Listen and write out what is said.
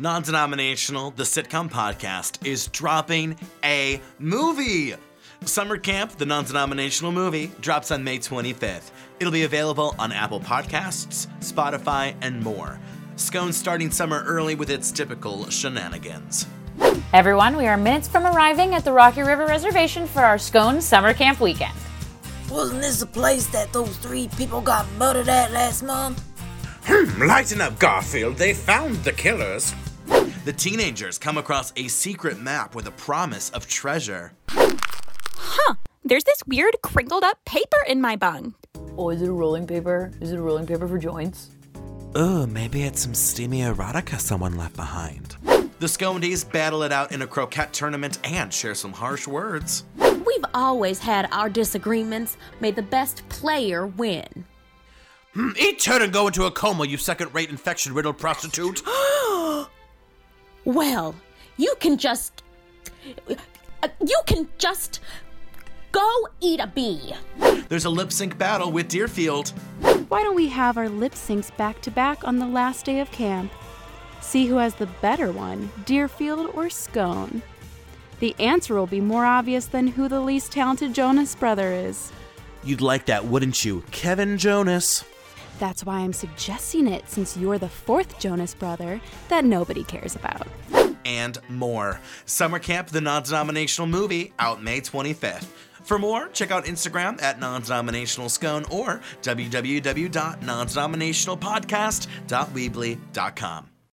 Non denominational, the sitcom podcast, is dropping a movie. Summer Camp, the non denominational movie, drops on May 25th. It'll be available on Apple Podcasts, Spotify, and more. Scone's starting summer early with its typical shenanigans. Everyone, we are minutes from arriving at the Rocky River Reservation for our Scone Summer Camp weekend. Wasn't this the place that those three people got murdered at last month? Hmm, lighten up, Garfield. They found the killers. The teenagers come across a secret map with a promise of treasure. Huh, there's this weird crinkled up paper in my bung. Oh, is it a rolling paper? Is it a rolling paper for joints? Oh, maybe it's some steamy erotica someone left behind. The Scondies battle it out in a croquette tournament and share some harsh words. We've always had our disagreements. May the best player win. Hmm, eat turd and go into a coma, you second rate infection riddled prostitute. Well, you can just. You can just. Go eat a bee. There's a lip sync battle with Deerfield. Why don't we have our lip syncs back to back on the last day of camp? See who has the better one, Deerfield or Scone. The answer will be more obvious than who the least talented Jonas brother is. You'd like that, wouldn't you, Kevin Jonas? That's why I'm suggesting it since you're the fourth Jonas brother that nobody cares about. And more. Summer Camp, the non denominational movie, out May 25th. For more, check out Instagram at non-denominational scone or www.nondenominationalpodcast.weebly.com.